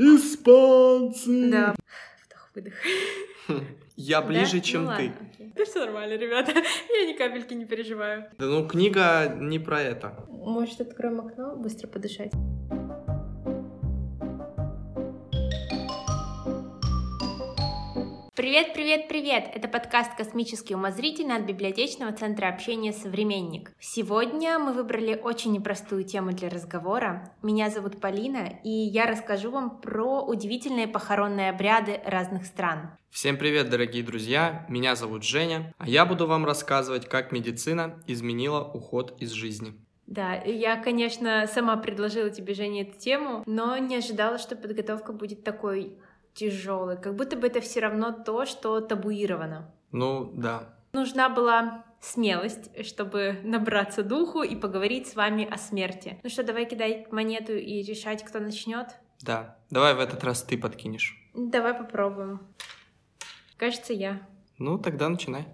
Испанцы! Да. Вдох-выдох. Я ближе, Да? чем Ну ты. ладно, окей. Да все нормально, ребята. Я ни капельки не переживаю. Да ну, книга не про это. Может, откроем окно, быстро подышать? Привет, привет, привет! Это подкаст «Космический умозрительный» от библиотечного центра общения «Современник». Сегодня мы выбрали очень непростую тему для разговора. Меня зовут Полина, и я расскажу вам про удивительные похоронные обряды разных стран. Всем привет, дорогие друзья! Меня зовут Женя, а я буду вам рассказывать, как медицина изменила уход из жизни. Да, я, конечно, сама предложила тебе, Женя, эту тему, но не ожидала, что подготовка будет такой тяжелой. Как будто бы это все равно то, что табуировано. Ну, да. Нужна была смелость, чтобы набраться духу и поговорить с вами о смерти. Ну что, давай кидай монету и решать, кто начнет. Да. Давай в этот раз ты подкинешь. Давай попробуем. Кажется, я. Ну, тогда начинай.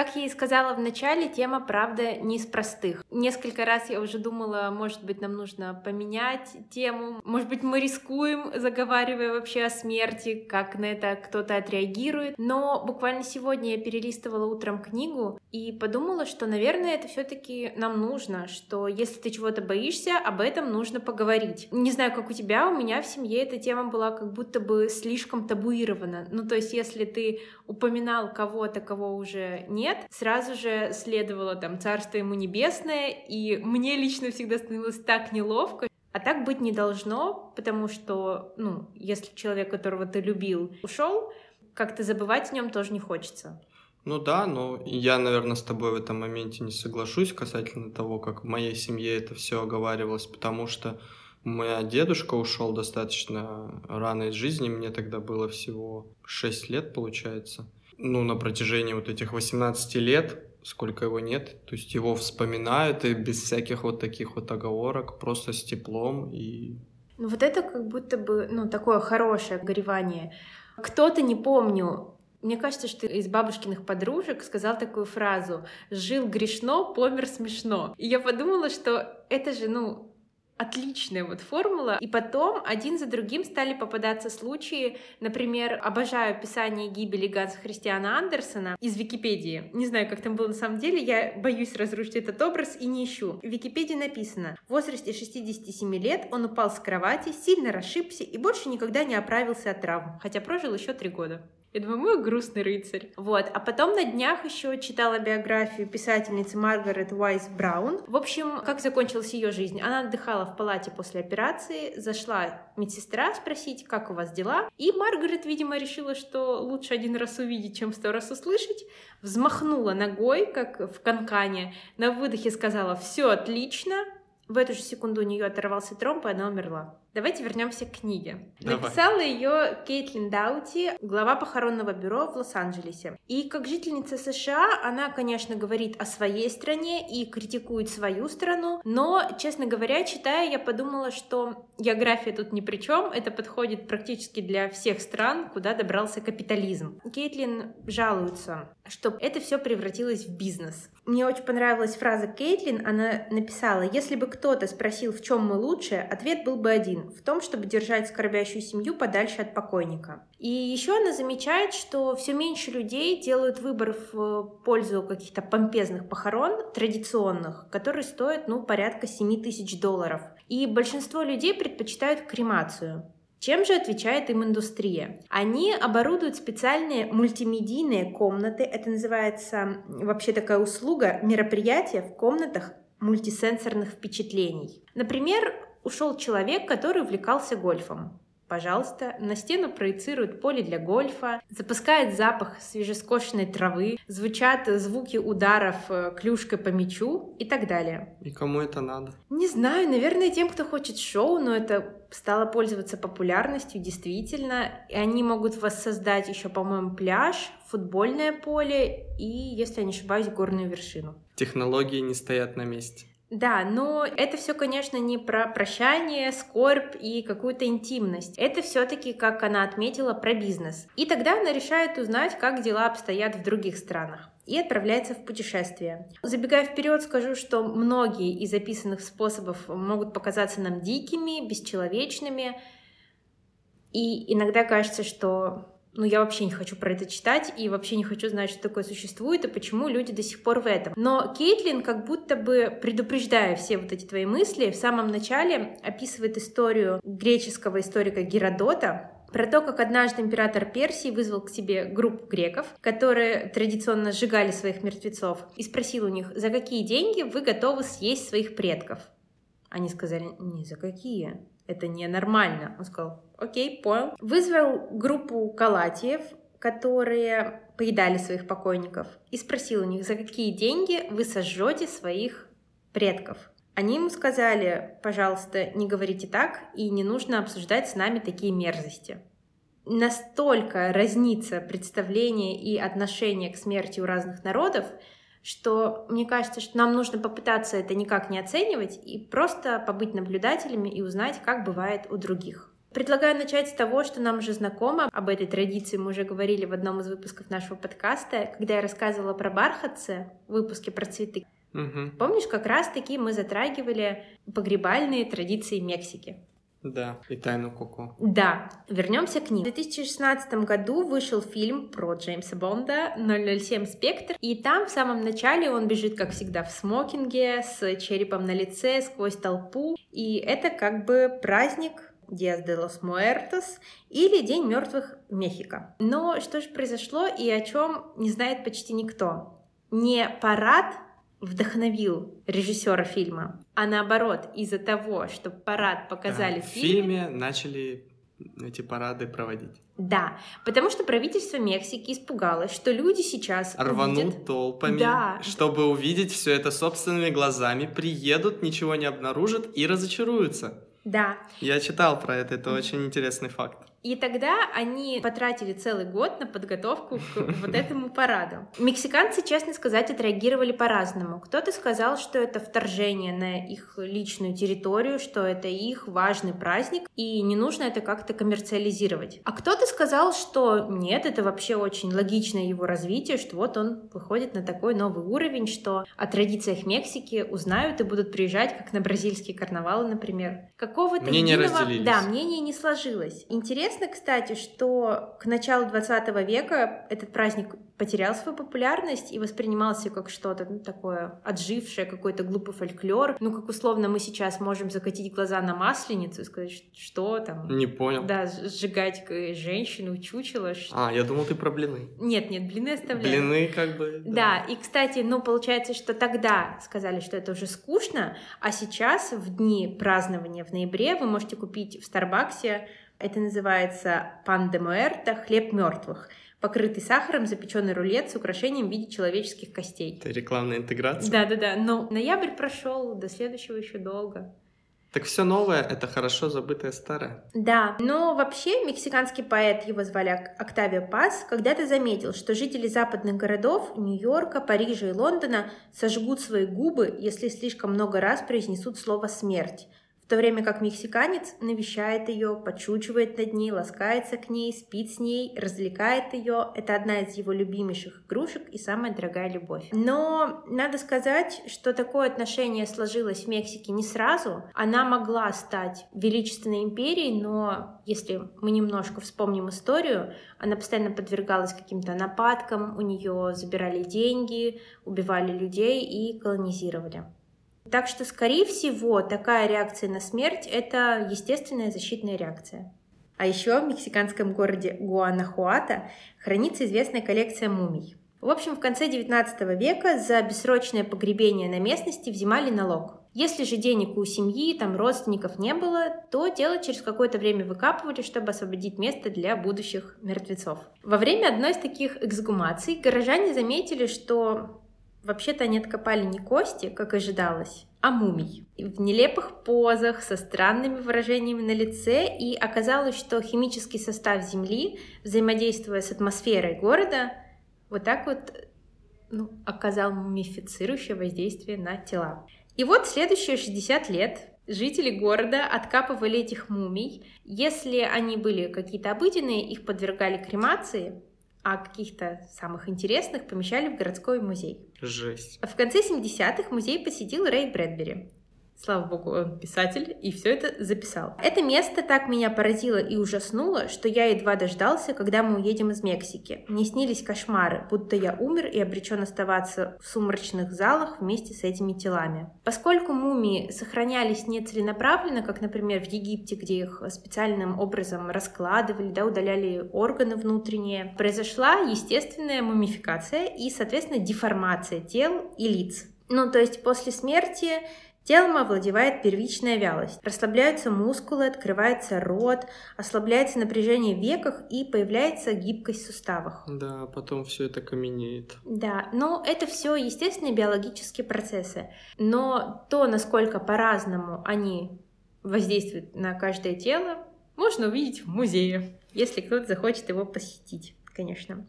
Как я и сказала в начале, тема, правда, не из простых. Несколько раз я уже думала, может быть, нам нужно поменять тему, может быть, мы рискуем, заговаривая вообще о смерти, как на это кто-то отреагирует. Но буквально сегодня я перелистывала утром книгу и подумала, что, наверное, это все таки нам нужно, что если ты чего-то боишься, об этом нужно поговорить. Не знаю, как у тебя, у меня в семье эта тема была как будто бы слишком табуирована. Ну, то есть, если ты упоминал кого-то, кого уже нет, сразу же следовало там «Царство ему небесное», и мне лично всегда становилось так неловко, а так быть не должно, потому что, ну, если человек, которого ты любил, ушел, как-то забывать о нем тоже не хочется. Ну да, но я, наверное, с тобой в этом моменте не соглашусь касательно того, как в моей семье это все оговаривалось, потому что меня дедушка ушел достаточно рано из жизни, мне тогда было всего 6 лет, получается. Ну, на протяжении вот этих 18 лет, сколько его нет, то есть его вспоминают и без всяких вот таких вот оговорок, просто с теплом и... Ну вот это как будто бы, ну, такое хорошее горевание. Кто-то, не помню, мне кажется, что из бабушкиных подружек сказал такую фразу «Жил грешно, помер смешно». И я подумала, что это же, ну, отличная вот формула. И потом один за другим стали попадаться случаи, например, обожаю описание гибели Ганса Христиана Андерсона из Википедии. Не знаю, как там было на самом деле, я боюсь разрушить этот образ и не ищу. В Википедии написано, в возрасте 67 лет он упал с кровати, сильно расшибся и больше никогда не оправился от травм, хотя прожил еще три года. Я думаю, мой грустный рыцарь. Вот. А потом на днях еще читала биографию писательницы Маргарет Уайс Браун. В общем, как закончилась ее жизнь? Она отдыхала в палате после операции, зашла медсестра спросить, как у вас дела. И Маргарет, видимо, решила, что лучше один раз увидеть, чем сто раз услышать. Взмахнула ногой, как в канкане. На выдохе сказала «все отлично», в эту же секунду у нее оторвался тромб, и она умерла. Давайте вернемся к книге. Давай. Написала ее Кейтлин Даути, глава похоронного бюро в Лос-Анджелесе. И как жительница США, она, конечно, говорит о своей стране и критикует свою страну, но, честно говоря, читая, я подумала, что география тут ни при чем, это подходит практически для всех стран, куда добрался капитализм. Кейтлин жалуется, что это все превратилось в бизнес. Мне очень понравилась фраза Кейтлин, она написала, если бы кто-то спросил, в чем мы лучше, ответ был бы один, в том, чтобы держать скорбящую семью подальше от покойника. И еще она замечает, что все меньше людей делают выбор в пользу каких-то помпезных похорон, традиционных, которые стоят, ну, порядка 7 тысяч долларов. И большинство людей предпочитают кремацию. Чем же отвечает им индустрия? Они оборудуют специальные мультимедийные комнаты, это называется вообще такая услуга, мероприятия в комнатах мультисенсорных впечатлений. Например, ушел человек, который увлекался гольфом. Пожалуйста, на стену проецируют поле для гольфа, запускает запах свежескошенной травы, звучат звуки ударов э, клюшкой по мячу и так далее. И кому это надо? Не знаю, наверное, тем, кто хочет шоу, но это стало пользоваться популярностью, действительно. И они могут воссоздать еще, по-моему, пляж, футбольное поле и, если я не ошибаюсь, горную вершину. Технологии не стоят на месте. Да, но это все, конечно, не про прощание, скорбь и какую-то интимность. Это все-таки, как она отметила, про бизнес. И тогда она решает узнать, как дела обстоят в других странах. и отправляется в путешествие. Забегая вперед, скажу, что многие из описанных способов могут показаться нам дикими, бесчеловечными, и иногда кажется, что ну, я вообще не хочу про это читать и вообще не хочу знать, что такое существует и почему люди до сих пор в этом. Но Кейтлин, как будто бы предупреждая все вот эти твои мысли, в самом начале описывает историю греческого историка Геродота, про то, как однажды император Персии вызвал к себе группу греков, которые традиционно сжигали своих мертвецов, и спросил у них, за какие деньги вы готовы съесть своих предков. Они сказали, не за какие, это ненормально. Он сказал, окей, понял. Вызвал группу калатиев, которые поедали своих покойников, и спросил у них, за какие деньги вы сожжете своих предков. Они ему сказали, пожалуйста, не говорите так, и не нужно обсуждать с нами такие мерзости. Настолько разнится представление и отношение к смерти у разных народов, что мне кажется, что нам нужно попытаться это никак не оценивать и просто побыть наблюдателями и узнать, как бывает у других. Предлагаю начать с того, что нам уже знакомо. Об этой традиции мы уже говорили в одном из выпусков нашего подкаста, когда я рассказывала про бархатцы в выпуске про цветы. Угу. Помнишь, как раз-таки мы затрагивали погребальные традиции Мексики. Да, и тайну Коко. Да, вернемся к ним. В 2016 году вышел фильм про Джеймса Бонда 007 Спектр, и там в самом начале он бежит, как всегда, в смокинге, с черепом на лице, сквозь толпу, и это как бы праздник Диас де лос Муэртос или День мертвых Мехико. Но что же произошло и о чем не знает почти никто? Не парад вдохновил режиссера фильма, а наоборот, из-за того, что парад показали да, в фильме, начали эти парады проводить. Да, потому что правительство Мексики испугалось, что люди сейчас рванут увидят... толпами, да. чтобы увидеть все это собственными глазами, приедут, ничего не обнаружат и разочаруются. Да. Я читал про это, это очень интересный факт. И тогда они потратили целый год на подготовку к вот этому параду. Мексиканцы, честно сказать, отреагировали по-разному. Кто-то сказал, что это вторжение на их личную территорию, что это их важный праздник, и не нужно это как-то коммерциализировать. А кто-то сказал, что нет, это вообще очень логичное его развитие, что вот он выходит на такой новый уровень, что о традициях Мексики узнают и будут приезжать, как на бразильские карнавалы, например. Какого-то мнения единого... Да, мнение не сложилось. Интересно Интересно, кстати, что к началу 20 века этот праздник потерял свою популярность и воспринимался как что-то ну, такое отжившее, какой-то глупый фольклор. Ну, как условно мы сейчас можем закатить глаза на масленицу и сказать, что там... Не понял. Да, сжигать женщину, чучело. А, я думал, ты про блины. Нет, нет, блины оставляем. Блины как бы... Да. да, и, кстати, ну, получается, что тогда сказали, что это уже скучно, а сейчас в дни празднования в ноябре вы можете купить в Старбаксе это называется пан де муэрта, хлеб мертвых покрытый сахаром запеченный рулет с украшением в виде человеческих костей. Это рекламная интеграция? Да-да-да, но ноябрь прошел, до следующего еще долго. Так все новое — это хорошо забытое старое. Да, но вообще мексиканский поэт, его звали Октавио Пас, когда-то заметил, что жители западных городов Нью-Йорка, Парижа и Лондона сожгут свои губы, если слишком много раз произнесут слово «смерть», в то время как мексиканец навещает ее, подшучивает над ней, ласкается к ней, спит с ней, развлекает ее. Это одна из его любимейших игрушек и самая дорогая любовь. Но надо сказать, что такое отношение сложилось в Мексике не сразу. Она могла стать величественной империей, но если мы немножко вспомним историю, она постоянно подвергалась каким-то нападкам, у нее забирали деньги, убивали людей и колонизировали. Так что, скорее всего, такая реакция на смерть — это естественная защитная реакция. А еще в мексиканском городе Гуанахуата хранится известная коллекция мумий. В общем, в конце XIX века за бессрочное погребение на местности взимали налог. Если же денег у семьи, там родственников не было, то тело через какое-то время выкапывали, чтобы освободить место для будущих мертвецов. Во время одной из таких эксгумаций горожане заметили, что Вообще-то они откопали не кости, как ожидалось, а мумий. В нелепых позах, со странными выражениями на лице, и оказалось, что химический состав Земли, взаимодействуя с атмосферой города, вот так вот ну, оказал мумифицирующее воздействие на тела. И вот следующие 60 лет жители города откапывали этих мумий. Если они были какие-то обыденные, их подвергали кремации, а каких-то самых интересных помещали в городской музей. Жесть. В конце 70-х музей посетил Рэй Брэдбери. Слава богу, он писатель и все это записал. Это место так меня поразило и ужаснуло, что я едва дождался, когда мы уедем из Мексики. Мне снились кошмары, будто я умер и обречен оставаться в сумрачных залах вместе с этими телами. Поскольку мумии сохранялись не целенаправленно, как, например, в Египте, где их специальным образом раскладывали, да, удаляли органы внутренние, произошла естественная мумификация и, соответственно, деформация тел и лиц. Ну, то есть после смерти Телом овладевает первичная вялость. Расслабляются мускулы, открывается рот, ослабляется напряжение в веках и появляется гибкость в суставах. Да, потом все это каменеет. Да, но это все естественные биологические процессы. Но то, насколько по-разному они воздействуют на каждое тело, можно увидеть в музее, если кто-то захочет его посетить, конечно.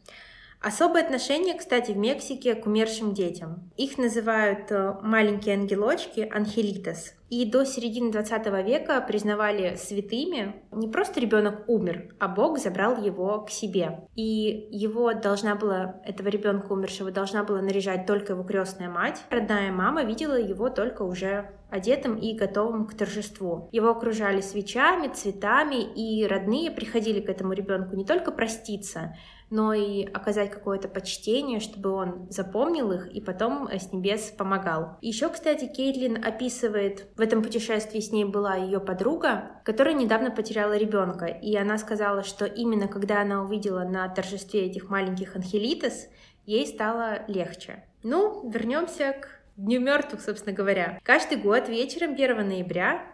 Особое отношение, кстати, в Мексике к умершим детям. Их называют э, маленькие ангелочки, анхелитас. И до середины 20 века признавали святыми. Не просто ребенок умер, а Бог забрал его к себе. И его должна была, этого ребенка умершего, должна была наряжать только его крестная мать. Родная мама видела его только уже одетым и готовым к торжеству. Его окружали свечами, цветами, и родные приходили к этому ребенку не только проститься, но и оказать какое-то почтение, чтобы он запомнил их и потом э, с небес помогал. Еще, кстати, Кейтлин описывает, в этом путешествии с ней была ее подруга, которая недавно потеряла ребенка, и она сказала, что именно когда она увидела на торжестве этих маленьких анхелитес, ей стало легче. Ну, вернемся к Дню мертвых, собственно говоря. Каждый год вечером 1 ноября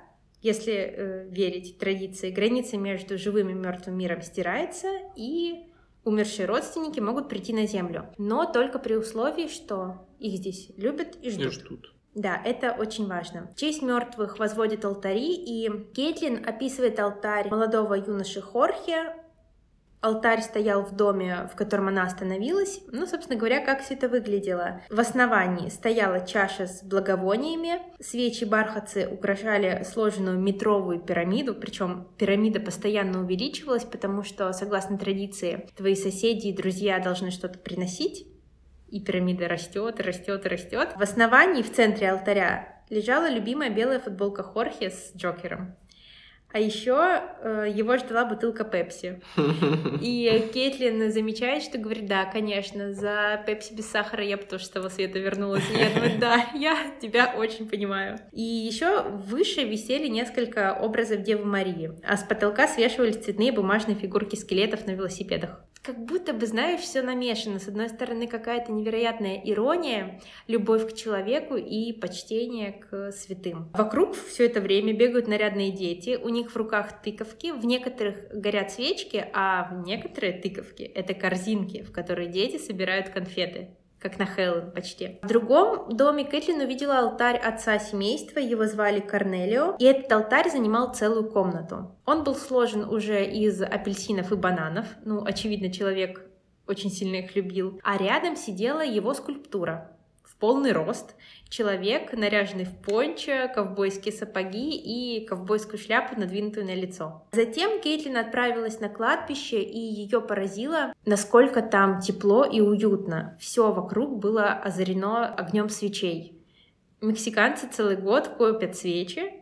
если э, верить традиции, граница между живым и мертвым миром стирается, и умершие родственники могут прийти на Землю, но только при условии, что их здесь любят и ждут. И ждут. Да, это очень важно. В честь мертвых возводят алтари, и Кейтлин описывает алтарь молодого юноши Хорхе, Алтарь стоял в доме, в котором она остановилась. Ну, собственно говоря, как все это выглядело. В основании стояла чаша с благовониями, свечи бархатцы украшали сложенную метровую пирамиду, причем пирамида постоянно увеличивалась, потому что, согласно традиции, твои соседи и друзья должны что-то приносить, и пирамида растет, растет, растет. В основании, в центре алтаря, лежала любимая белая футболка Хорхе с Джокером. А еще э, его ждала бутылка Пепси. И Кейтлин замечает, что говорит, да, конечно, за Пепси без сахара я бы тоже с того света вернулась. И я думаю, да, я тебя очень понимаю. И еще выше висели несколько образов Девы Марии, а с потолка свешивались цветные бумажные фигурки скелетов на велосипедах как будто бы, знаешь, все намешано. С одной стороны, какая-то невероятная ирония, любовь к человеку и почтение к святым. Вокруг все это время бегают нарядные дети, у них в руках тыковки, в некоторых горят свечки, а в некоторые тыковки — это корзинки, в которые дети собирают конфеты как на Хэллоуин почти. В другом доме Кэтлин увидела алтарь отца семейства, его звали Корнелио, и этот алтарь занимал целую комнату. Он был сложен уже из апельсинов и бананов, ну, очевидно, человек очень сильно их любил, а рядом сидела его скульптура полный рост, человек, наряженный в пончо, ковбойские сапоги и ковбойскую шляпу, надвинутую на лицо. Затем Кейтлин отправилась на кладбище, и ее поразило, насколько там тепло и уютно. Все вокруг было озарено огнем свечей. Мексиканцы целый год копят свечи,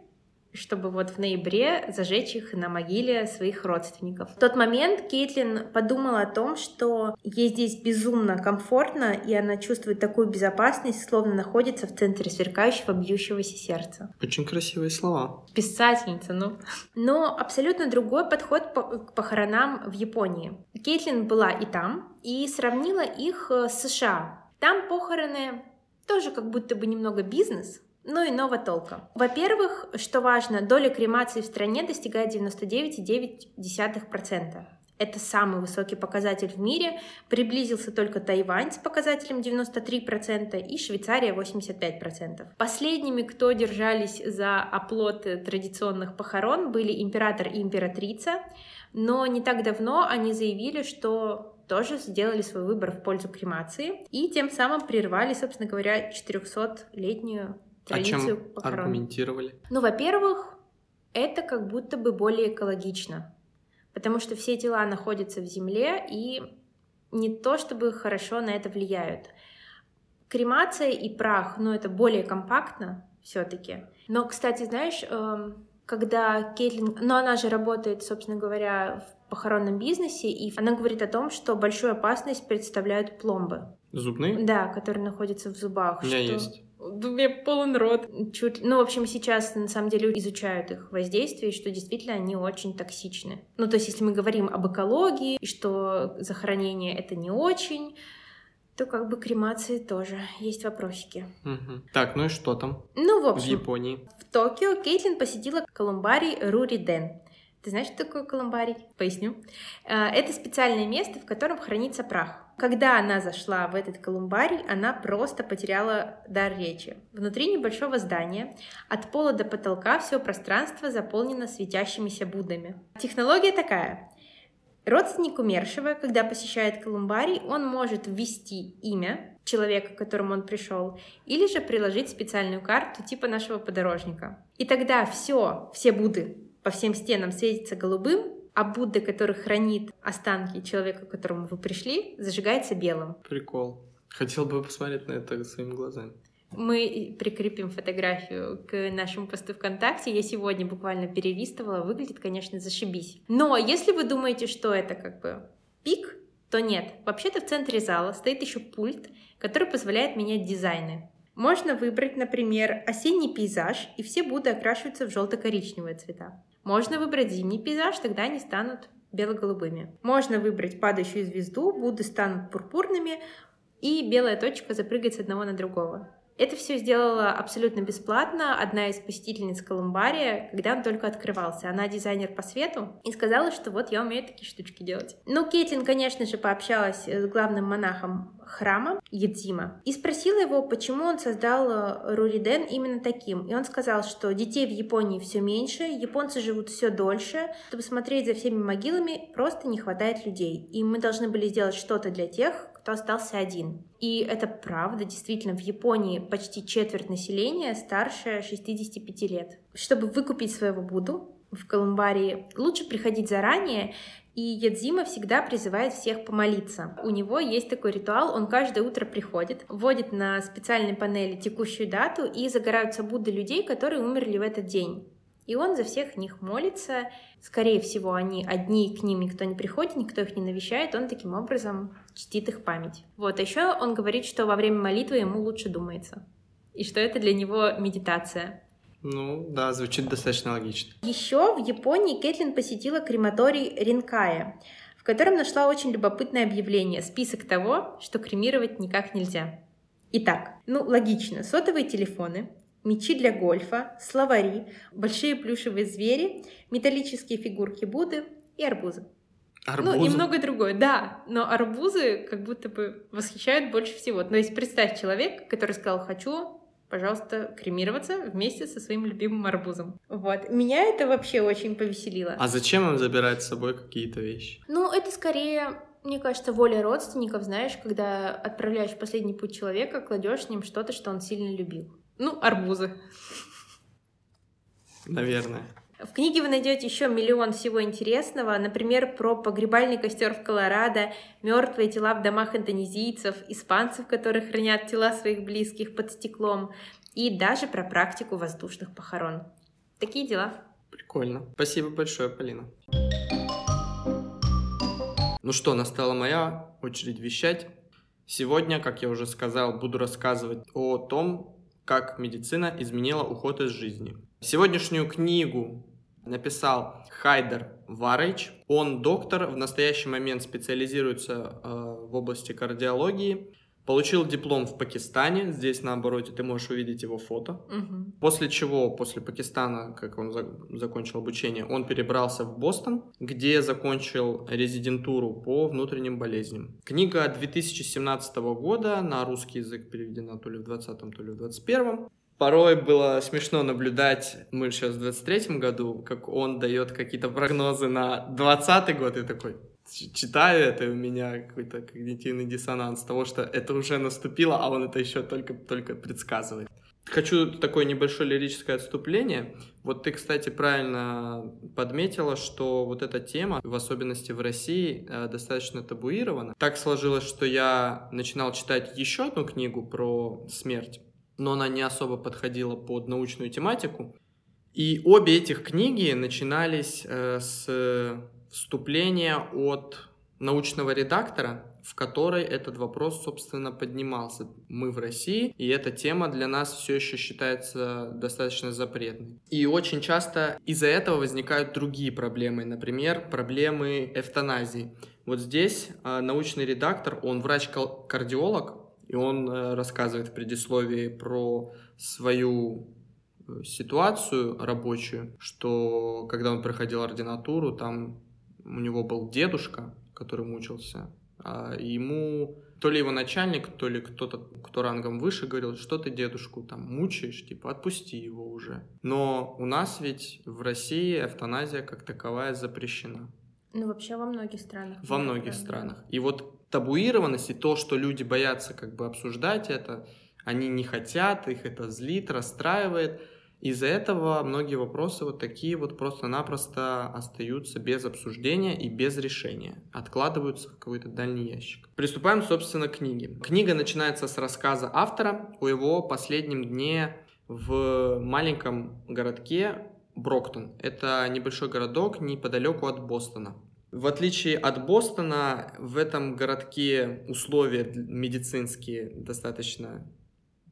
чтобы вот в ноябре зажечь их на могиле своих родственников. В тот момент Кейтлин подумала о том, что ей здесь безумно комфортно, и она чувствует такую безопасность, словно находится в центре сверкающего, бьющегося сердца. Очень красивые слова. Писательница, ну. Но абсолютно другой подход к похоронам в Японии. Кейтлин была и там, и сравнила их с США. Там похороны тоже как будто бы немного бизнес, но иного толка. Во-первых, что важно, доля кремации в стране достигает 99,9%. Это самый высокий показатель в мире. Приблизился только Тайвань с показателем 93% и Швейцария 85%. Последними, кто держались за оплот традиционных похорон, были император и императрица. Но не так давно они заявили, что тоже сделали свой выбор в пользу кремации и тем самым прервали, собственно говоря, 400-летнюю традицию а чем похорон. аргументировали? Ну, во-первых, это как будто бы более экологично, потому что все тела находятся в земле, и не то чтобы хорошо на это влияют. Кремация и прах, ну, это более компактно все-таки. Но, кстати, знаешь, эм, когда Кейтлин, ну она же работает, собственно говоря, в похоронном бизнесе, и она говорит о том, что большую опасность представляют пломбы. Зубные? Да, которые находятся в зубах. У меня что... есть. У меня полон рот. Чуть... Ну, в общем, сейчас на самом деле изучают их воздействие, что действительно они очень токсичны. Ну, то есть, если мы говорим об экологии, и что захоронение это не очень, то как бы кремации тоже есть вопросики. Угу. Так, ну и что там? Ну, в общем, в Японии. В Токио Кейтлин посетила колумбарий Рури Ден. Ты знаешь, что такое колумбарий? Поясню. Э, это специальное место, в котором хранится прах. Когда она зашла в этот колумбарий, она просто потеряла дар речи. Внутри небольшого здания от пола до потолка все пространство заполнено светящимися Буддами. Технология такая. Родственник умершего, когда посещает колумбарий, он может ввести имя человека, к которому он пришел, или же приложить специальную карту типа нашего подорожника. И тогда все, все Будды по всем стенам светятся голубым, а Будда, который хранит останки человека, к которому вы пришли, зажигается белым. Прикол. Хотел бы посмотреть на это своими глазами. Мы прикрепим фотографию к нашему посту ВКонтакте. Я сегодня буквально перелистывала. Выглядит, конечно, зашибись. Но если вы думаете, что это как бы пик, то нет. Вообще-то в центре зала стоит еще пульт, который позволяет менять дизайны. Можно выбрать, например, осенний пейзаж, и все Будды окрашиваются в желто-коричневые цвета. Можно выбрать зимний пейзаж, тогда они станут бело-голубыми. Можно выбрать падающую звезду, Будды станут пурпурными, и белая точка запрыгает с одного на другого. Это все сделала абсолютно бесплатно одна из посетительниц Колумбария, когда он только открывался. Она дизайнер по свету и сказала, что вот я умею такие штучки делать. Ну, Кейтлин, конечно же, пообщалась с главным монахом храма Едзима и спросила его, почему он создал э, Руриден именно таким. И он сказал, что детей в Японии все меньше, японцы живут все дольше, чтобы смотреть за всеми могилами просто не хватает людей. И мы должны были сделать что-то для тех, кто остался один. И это правда, действительно, в Японии почти четверть населения старше 65 лет. Чтобы выкупить своего Будду в Колумбарии, лучше приходить заранее и Ядзима всегда призывает всех помолиться. У него есть такой ритуал, он каждое утро приходит, вводит на специальной панели текущую дату и загораются Будды людей, которые умерли в этот день. И он за всех них молится. Скорее всего, они одни, к ним никто не приходит, никто их не навещает. Он таким образом чтит их память. Вот, а еще он говорит, что во время молитвы ему лучше думается. И что это для него медитация. Ну, да, звучит достаточно логично. Еще в Японии Кэтлин посетила крематорий Ринкая, в котором нашла очень любопытное объявление, список того, что кремировать никак нельзя. Итак, ну, логично, сотовые телефоны, мечи для гольфа, словари, большие плюшевые звери, металлические фигурки Будды и арбузы. Арбузы? Ну и многое другое, да. Но арбузы как будто бы восхищают больше всего. Но если представь человек, который сказал «хочу», пожалуйста, кремироваться вместе со своим любимым арбузом. Вот. Меня это вообще очень повеселило. А зачем им забирать с собой какие-то вещи? Ну, это скорее мне кажется, воля родственников, знаешь, когда отправляешь в последний путь человека, кладешь с ним что-то, что он сильно любил. Ну, арбузы. Наверное. В книге вы найдете еще миллион всего интересного, например, про погребальный костер в Колорадо, мертвые тела в домах индонезийцев, испанцев, которые хранят тела своих близких под стеклом, и даже про практику воздушных похорон. Такие дела. Прикольно. Спасибо большое, Полина. Ну что, настала моя очередь вещать. Сегодня, как я уже сказал, буду рассказывать о том, как медицина изменила уход из жизни. Сегодняшнюю книгу написал Хайдер Варыч. Он доктор, в настоящий момент специализируется э, в области кардиологии. Получил диплом в Пакистане. Здесь на обороте ты можешь увидеть его фото. Угу. После чего, после Пакистана, как он за закончил обучение, он перебрался в Бостон, где закончил резидентуру по внутренним болезням. Книга 2017 года на русский язык переведена то ли в 20 то ли в 21 Порой было смешно наблюдать, мы сейчас в 23 году, как он дает какие-то прогнозы на 20 год, и такой, читаю это, у меня какой-то когнитивный диссонанс того, что это уже наступило, а он это еще только, только предсказывает. Хочу такое небольшое лирическое отступление. Вот ты, кстати, правильно подметила, что вот эта тема, в особенности в России, э, достаточно табуирована. Так сложилось, что я начинал читать еще одну книгу про смерть, но она не особо подходила под научную тематику. И обе этих книги начинались э, с вступления от научного редактора, в которой этот вопрос, собственно, поднимался. Мы в России, и эта тема для нас все еще считается достаточно запретной. И очень часто из-за этого возникают другие проблемы, например, проблемы эвтаназии. Вот здесь э, научный редактор, он врач-кардиолог, и он э, рассказывает в предисловии про свою э, ситуацию рабочую, что когда он проходил ординатуру, там у него был дедушка, который мучился а ему то ли его начальник, то ли кто-то, кто рангом выше, говорил, что ты дедушку там мучаешь, типа отпусти его уже. Но у нас ведь в России эвтаназия как таковая запрещена. Ну, вообще во многих странах. Во многих правда. странах. И вот табуированность и то, что люди боятся как бы обсуждать это, они не хотят, их это злит, расстраивает – из-за этого многие вопросы вот такие вот просто-напросто остаются без обсуждения и без решения, откладываются в какой-то дальний ящик. Приступаем, собственно, к книге. Книга начинается с рассказа автора о его последнем дне в маленьком городке Броктон. Это небольшой городок неподалеку от Бостона. В отличие от Бостона, в этом городке условия медицинские достаточно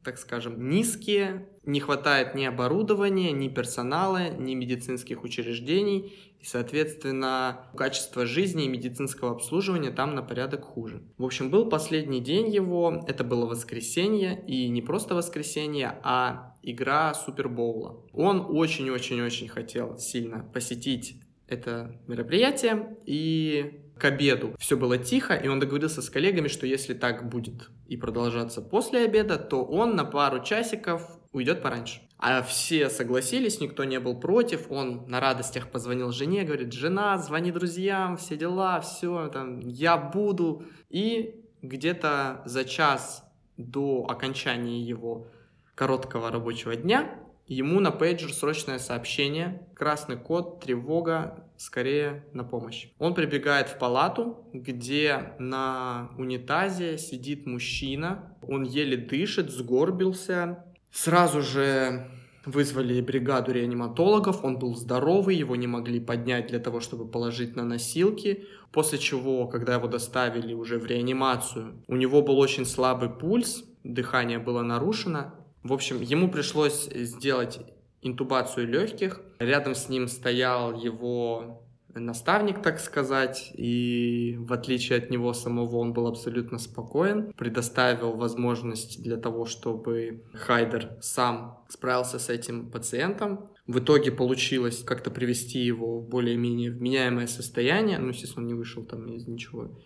так скажем, низкие, не хватает ни оборудования, ни персонала, ни медицинских учреждений, и, соответственно, качество жизни и медицинского обслуживания там на порядок хуже. В общем, был последний день его, это было воскресенье, и не просто воскресенье, а игра Супербоула. Он очень-очень-очень хотел сильно посетить это мероприятие, и к обеду все было тихо, и он договорился с коллегами, что если так будет и продолжаться после обеда, то он на пару часиков уйдет пораньше. А все согласились, никто не был против. Он на радостях позвонил жене, говорит, жена, звони друзьям, все дела, все, там, я буду. И где-то за час до окончания его короткого рабочего дня ему на пейджер срочное сообщение, красный код, тревога, скорее на помощь. Он прибегает в палату, где на унитазе сидит мужчина, он еле дышит, сгорбился. Сразу же вызвали бригаду реаниматологов, он был здоровый, его не могли поднять для того, чтобы положить на носилки, после чего, когда его доставили уже в реанимацию, у него был очень слабый пульс, дыхание было нарушено. В общем, ему пришлось сделать интубацию легких. Рядом с ним стоял его наставник, так сказать, и в отличие от него самого он был абсолютно спокоен, предоставил возможность для того, чтобы Хайдер сам справился с этим пациентом. В итоге получилось как-то привести его в более-менее вменяемое состояние, ну, естественно, он не вышел там из ничего,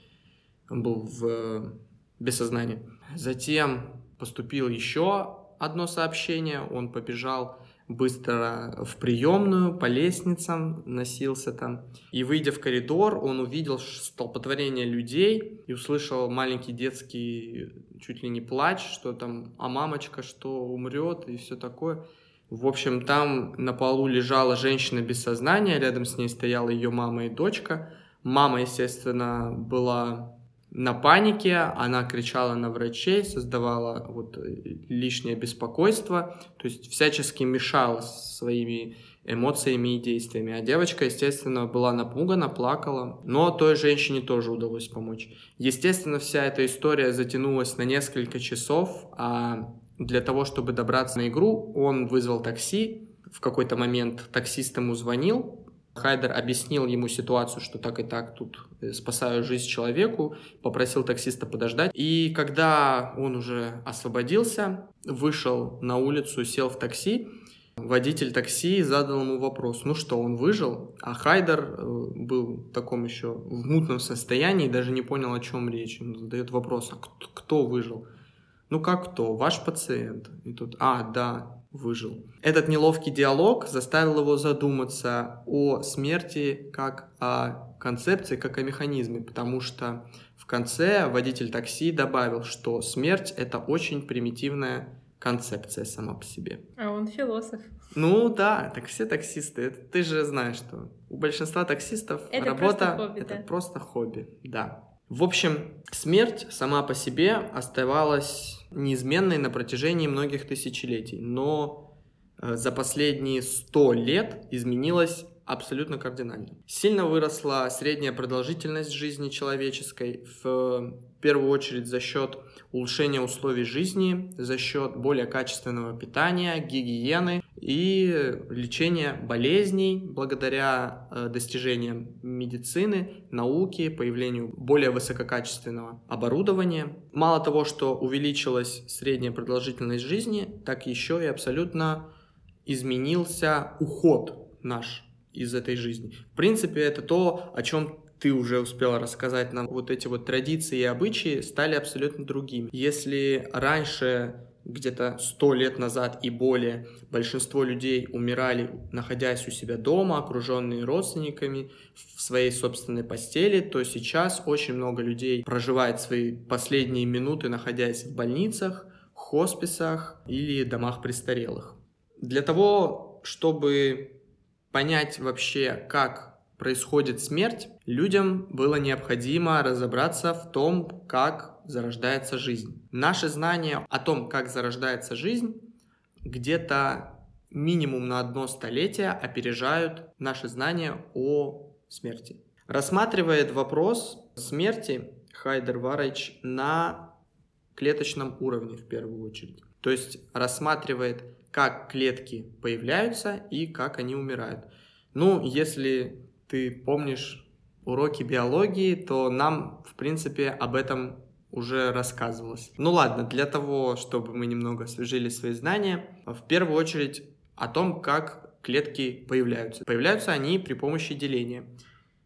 он был в без сознания. Затем поступил еще одно сообщение, он побежал быстро в приемную, по лестницам носился там. И выйдя в коридор, он увидел столпотворение людей и услышал маленький детский чуть ли не плач, что там, а мамочка что умрет и все такое. В общем, там на полу лежала женщина без сознания, рядом с ней стояла ее мама и дочка. Мама, естественно, была на панике, она кричала на врачей, создавала вот лишнее беспокойство, то есть всячески мешала своими эмоциями и действиями. А девочка, естественно, была напугана, плакала, но той женщине тоже удалось помочь. Естественно, вся эта история затянулась на несколько часов, а для того, чтобы добраться на игру, он вызвал такси, в какой-то момент таксист ему звонил, Хайдер объяснил ему ситуацию, что так и так тут э, спасаю жизнь человеку, попросил таксиста подождать. И когда он уже освободился, вышел на улицу, сел в такси, водитель такси задал ему вопрос, ну что, он выжил? А Хайдер э, был в таком еще в мутном состоянии, даже не понял, о чем речь. Он задает вопрос, а кто, кто выжил? Ну как кто? Ваш пациент. И тут, а, да, выжил. Этот неловкий диалог заставил его задуматься о смерти как о концепции, как о механизме, потому что в конце водитель такси добавил, что смерть — это очень примитивная концепция сама по себе. А он философ. Ну да, так все таксисты. Это, ты же знаешь, что у большинства таксистов это работа просто хобби, это да? просто хобби, да. В общем, смерть сама по себе оставалась неизменной на протяжении многих тысячелетий, но э, за последние сто лет изменилась абсолютно кардинально. Сильно выросла средняя продолжительность жизни человеческой, в первую очередь за счет улучшения условий жизни, за счет более качественного питания, гигиены и лечения болезней благодаря э, достижениям медицины, науки, появлению более высококачественного оборудования. Мало того, что увеличилась средняя продолжительность жизни, так еще и абсолютно изменился уход наш из этой жизни. В принципе, это то, о чем ты уже успела рассказать нам. Вот эти вот традиции и обычаи стали абсолютно другими. Если раньше где-то сто лет назад и более большинство людей умирали, находясь у себя дома, окруженные родственниками, в своей собственной постели, то сейчас очень много людей проживает свои последние минуты, находясь в больницах, хосписах или домах престарелых. Для того, чтобы понять вообще, как происходит смерть, людям было необходимо разобраться в том, как зарождается жизнь. Наши знания о том, как зарождается жизнь, где-то минимум на одно столетие опережают наши знания о смерти. Рассматривает вопрос смерти Хайдер Варайч на клеточном уровне в первую очередь. То есть рассматривает, как клетки появляются и как они умирают. Ну, если ты помнишь уроки биологии, то нам, в принципе, об этом уже рассказывалось. Ну ладно, для того, чтобы мы немного освежили свои знания, в первую очередь о том, как клетки появляются. Появляются они при помощи деления.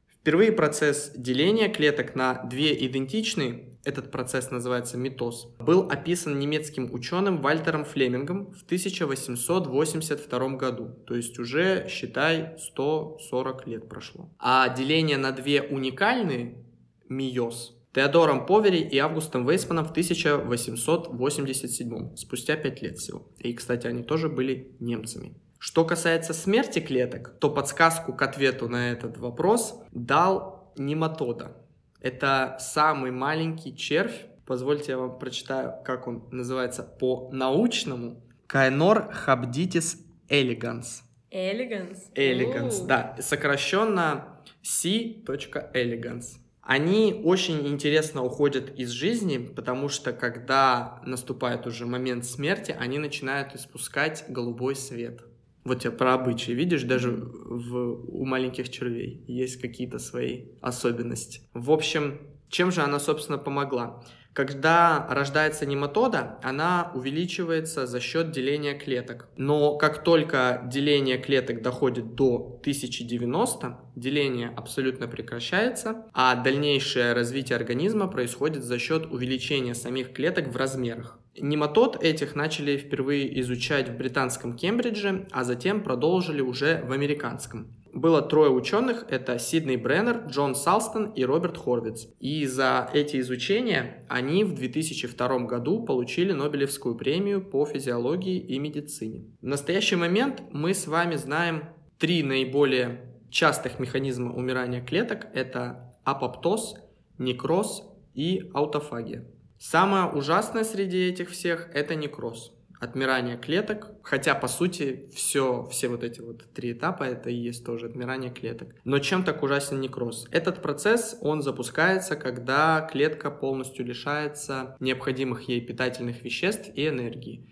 Впервые процесс деления клеток на две идентичные, этот процесс называется митоз, был описан немецким ученым Вальтером Флемингом в 1882 году. То есть уже, считай, 140 лет прошло. А деление на две уникальные, миоз, Теодором Повери и Августом Вейсманом в 1887, спустя 5 лет всего. И, кстати, они тоже были немцами. Что касается смерти клеток, то подсказку к ответу на этот вопрос дал нематода. Это самый маленький червь, позвольте я вам прочитаю, как он называется по-научному. Кайнор хабдитис элеганс. Элеганс. Элеганс, да, сокращенно C.elegans. Они очень интересно уходят из жизни, потому что когда наступает уже момент смерти, они начинают испускать голубой свет. Вот я про обычаи, видишь, даже в, у маленьких червей есть какие-то свои особенности. В общем, чем же она, собственно, помогла? Когда рождается нематода, она увеличивается за счет деления клеток. Но как только деление клеток доходит до 1090, деление абсолютно прекращается, а дальнейшее развитие организма происходит за счет увеличения самих клеток в размерах. Нематод этих начали впервые изучать в британском Кембридже, а затем продолжили уже в американском было трое ученых, это Сидней Бреннер, Джон Салстон и Роберт Хорвиц. И за эти изучения они в 2002 году получили Нобелевскую премию по физиологии и медицине. В настоящий момент мы с вами знаем три наиболее частых механизма умирания клеток. Это апоптоз, некроз и аутофагия. Самое ужасное среди этих всех – это некроз отмирание клеток, хотя по сути все, все вот эти вот три этапа это и есть тоже отмирание клеток. Но чем так ужасен некроз? Этот процесс, он запускается, когда клетка полностью лишается необходимых ей питательных веществ и энергии.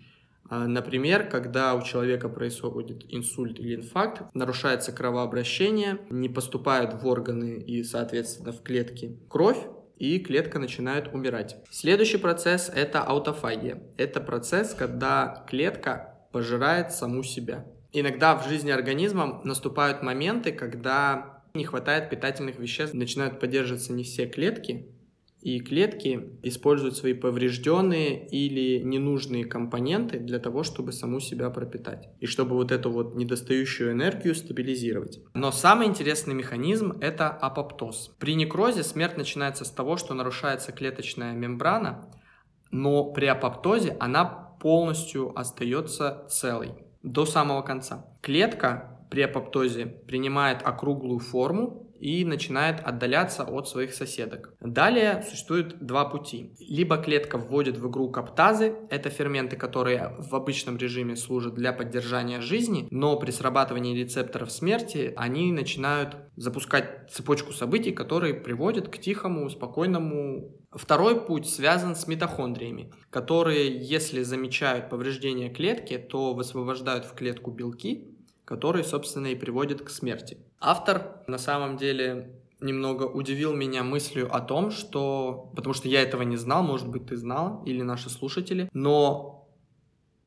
А, например, когда у человека происходит инсульт или инфаркт, нарушается кровообращение, не поступают в органы и, соответственно, в клетки кровь, и клетка начинает умирать. Следующий процесс – это аутофагия. Это процесс, когда клетка пожирает саму себя. Иногда в жизни организма наступают моменты, когда не хватает питательных веществ, начинают поддерживаться не все клетки, и клетки используют свои поврежденные или ненужные компоненты для того, чтобы саму себя пропитать. И чтобы вот эту вот недостающую энергию стабилизировать. Но самый интересный механизм – это апоптоз. При некрозе смерть начинается с того, что нарушается клеточная мембрана, но при апоптозе она полностью остается целой до самого конца. Клетка при апоптозе принимает округлую форму и начинает отдаляться от своих соседок. Далее существует два пути. Либо клетка вводит в игру каптазы, это ферменты, которые в обычном режиме служат для поддержания жизни, но при срабатывании рецепторов смерти они начинают запускать цепочку событий, которые приводят к тихому, спокойному Второй путь связан с митохондриями, которые, если замечают повреждение клетки, то высвобождают в клетку белки, которые, собственно, и приводят к смерти. Автор на самом деле немного удивил меня мыслью о том, что... Потому что я этого не знал, может быть, ты знал, или наши слушатели, но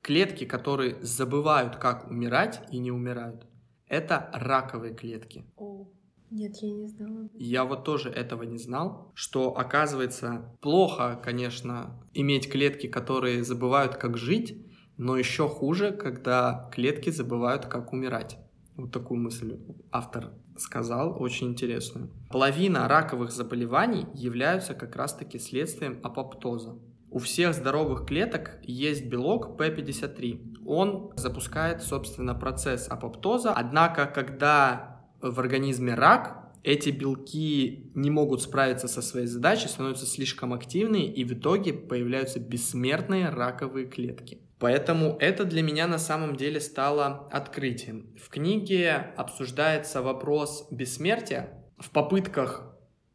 клетки, которые забывают, как умирать и не умирают, это раковые клетки. О, нет, я не знала. Я вот тоже этого не знал, что оказывается плохо, конечно, иметь клетки, которые забывают, как жить, но еще хуже, когда клетки забывают, как умирать. Вот такую мысль автор сказал, очень интересную. Половина раковых заболеваний являются как раз-таки следствием апоптоза. У всех здоровых клеток есть белок P53. Он запускает, собственно, процесс апоптоза. Однако, когда в организме рак, эти белки не могут справиться со своей задачей, становятся слишком активные, и в итоге появляются бессмертные раковые клетки. Поэтому это для меня на самом деле стало открытием. В книге обсуждается вопрос бессмертия в попытках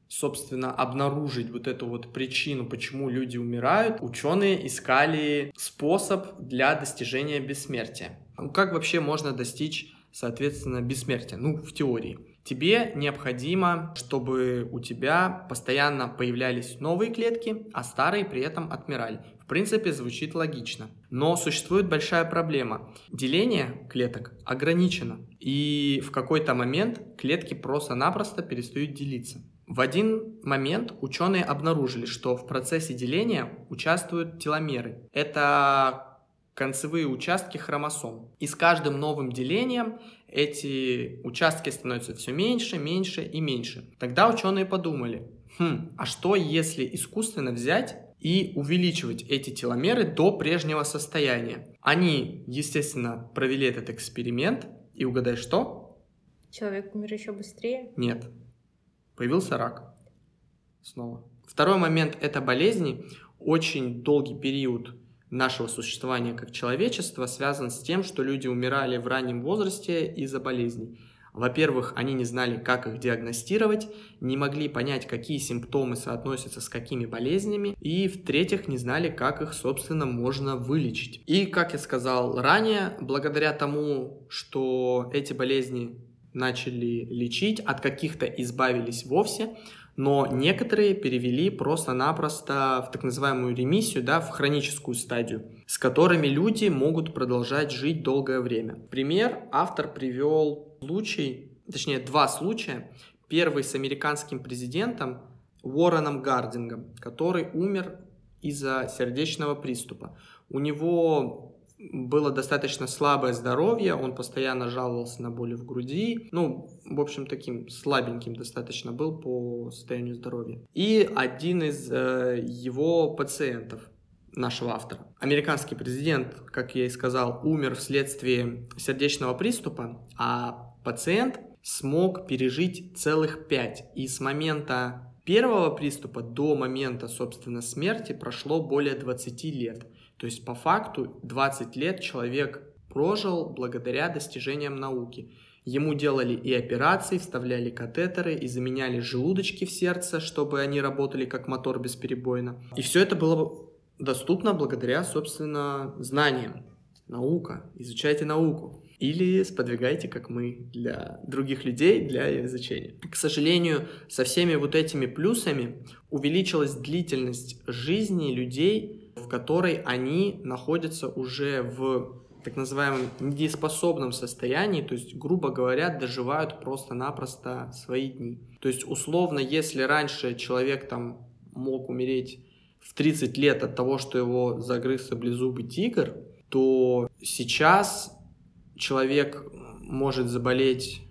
собственно, обнаружить вот эту вот причину, почему люди умирают, ученые искали способ для достижения бессмертия. Как вообще можно достичь, соответственно, бессмертия? Ну, в теории. Тебе необходимо, чтобы у тебя постоянно появлялись новые клетки, а старые при этом отмирали принципе, звучит логично. Но существует большая проблема. Деление клеток ограничено. И в какой-то момент клетки просто-напросто перестают делиться. В один момент ученые обнаружили, что в процессе деления участвуют теломеры. Это концевые участки хромосом. И с каждым новым делением эти участки становятся все меньше, меньше и меньше. Тогда ученые подумали, хм, а что если искусственно взять и увеличивать эти теломеры до прежнего состояния. Они, естественно, провели этот эксперимент, и угадай что? Человек умер еще быстрее? Нет. Появился рак. Снова. Второй момент – это болезни. Очень долгий период нашего существования как человечества связан с тем, что люди умирали в раннем возрасте из-за болезней. Во-первых, они не знали, как их диагностировать, не могли понять, какие симптомы соотносятся с какими болезнями, и в-третьих, не знали, как их, собственно, можно вылечить. И, как я сказал ранее, благодаря тому, что эти болезни начали лечить, от каких-то избавились вовсе, но некоторые перевели просто-напросто в так называемую ремиссию, да, в хроническую стадию, с которыми люди могут продолжать жить долгое время. Пример автор привел случай, точнее два случая. Первый с американским президентом Уорреном Гардингом, который умер из-за сердечного приступа. У него было достаточно слабое здоровье, он постоянно жаловался на боли в груди, ну, в общем, таким слабеньким достаточно был по состоянию здоровья. И один из э, его пациентов, нашего автора. Американский президент, как я и сказал, умер вследствие сердечного приступа, а пациент смог пережить целых пять. И с момента первого приступа до момента, собственно, смерти прошло более 20 лет. То есть по факту 20 лет человек прожил благодаря достижениям науки. Ему делали и операции, вставляли катетеры и заменяли желудочки в сердце, чтобы они работали как мотор бесперебойно. И все это было доступно благодаря, собственно, знаниям. Наука. Изучайте науку или сподвигайте, как мы, для других людей, для изучения. К сожалению, со всеми вот этими плюсами увеличилась длительность жизни людей, в которой они находятся уже в так называемом недееспособном состоянии, то есть, грубо говоря, доживают просто-напросто свои дни. То есть, условно, если раньше человек там мог умереть в 30 лет от того, что его загрыз саблезубый тигр, то сейчас человек может заболеть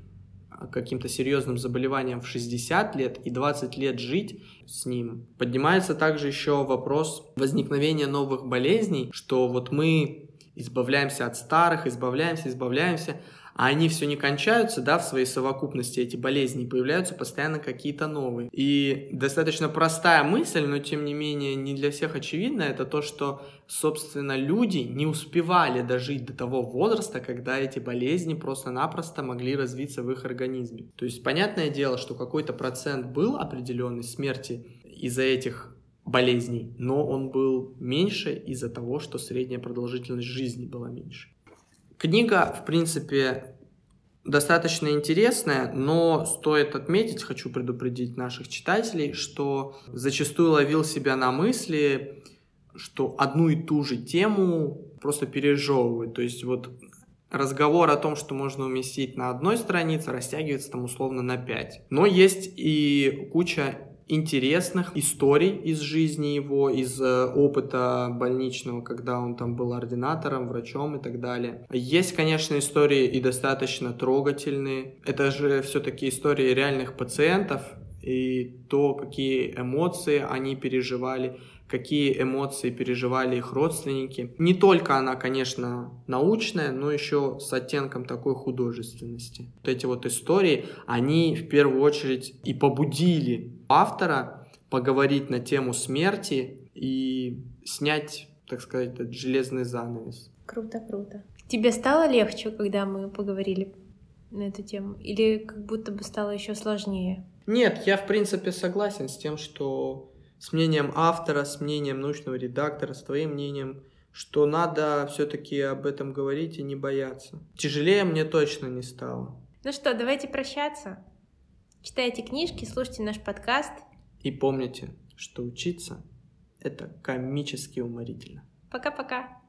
каким-то серьезным заболеванием в 60 лет и 20 лет жить с ним. Поднимается также еще вопрос возникновения новых болезней, что вот мы избавляемся от старых, избавляемся, избавляемся, а они все не кончаются, да, в своей совокупности эти болезни, появляются постоянно какие-то новые. И достаточно простая мысль, но тем не менее не для всех очевидна, это то, что, собственно, люди не успевали дожить до того возраста, когда эти болезни просто-напросто могли развиться в их организме. То есть, понятное дело, что какой-то процент был определенный смерти из-за этих болезней, но он был меньше из-за того, что средняя продолжительность жизни была меньше. Книга, в принципе, достаточно интересная, но стоит отметить, хочу предупредить наших читателей, что зачастую ловил себя на мысли, что одну и ту же тему просто пережевывают. То есть вот разговор о том, что можно уместить на одной странице, растягивается там условно на пять. Но есть и куча интересных историй из жизни его, из э, опыта больничного, когда он там был ординатором, врачом и так далее. Есть, конечно, истории и достаточно трогательные. Это же все-таки истории реальных пациентов и то, какие эмоции они переживали какие эмоции переживали их родственники. Не только она, конечно, научная, но еще с оттенком такой художественности. Вот эти вот истории, они в первую очередь и побудили автора поговорить на тему смерти и снять, так сказать, этот железный занавес. Круто, круто. Тебе стало легче, когда мы поговорили на эту тему? Или как будто бы стало еще сложнее? Нет, я в принципе согласен с тем, что с мнением автора, с мнением научного редактора, с твоим мнением, что надо все-таки об этом говорить и не бояться. Тяжелее мне точно не стало. Ну что, давайте прощаться. Читайте книжки, слушайте наш подкаст. И помните, что учиться — это комически уморительно. Пока-пока.